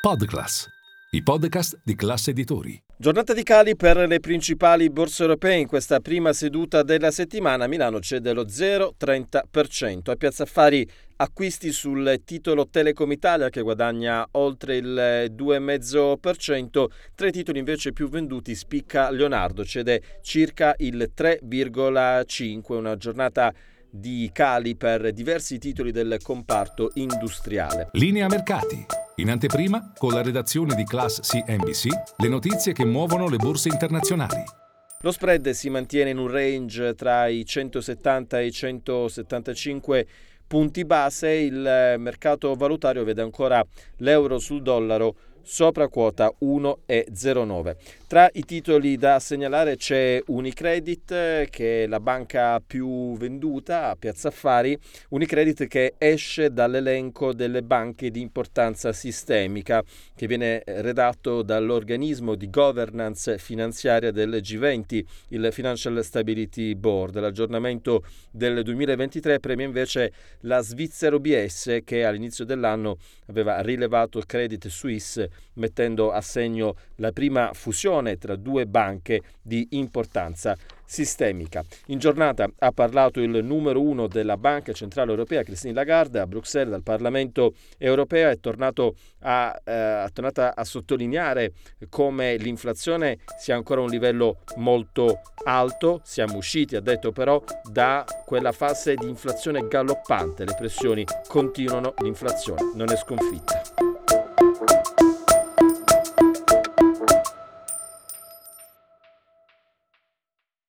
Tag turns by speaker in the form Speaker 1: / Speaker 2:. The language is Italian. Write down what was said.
Speaker 1: Podclass, i podcast di classe editori.
Speaker 2: Giornata di cali per le principali borse europee in questa prima seduta della settimana. Milano cede lo 0,30%. A Piazza Affari acquisti sul titolo Telecom Italia che guadagna oltre il 2,5%. Tra i titoli invece più venduti spicca Leonardo, cede circa il 3,5%. Una giornata di cali per diversi titoli del comparto industriale.
Speaker 1: Linea mercati. In anteprima, con la redazione di Class CNBC, le notizie che muovono le borse internazionali.
Speaker 2: Lo spread si mantiene in un range tra i 170 e i 175 punti base, il mercato valutario vede ancora l'euro sul dollaro sopra quota 1,09. Tra i titoli da segnalare c'è Unicredit che è la banca più venduta a Piazza Affari, Unicredit che esce dall'elenco delle banche di importanza sistemica che viene redatto dall'organismo di governance finanziaria del G20, il Financial Stability Board. L'aggiornamento del 2023 premia invece la Svizzero BS che all'inizio dell'anno aveva rilevato il Credit Suisse mettendo a segno la prima fusione tra due banche di importanza sistemica. In giornata ha parlato il numero uno della Banca Centrale Europea, Christine Lagarde, a Bruxelles, dal Parlamento Europeo, è a, eh, è tornata a sottolineare come l'inflazione sia ancora a un livello molto alto. Siamo usciti, ha detto però, da quella fase di inflazione galoppante. Le pressioni continuano, l'inflazione non è sconfitta.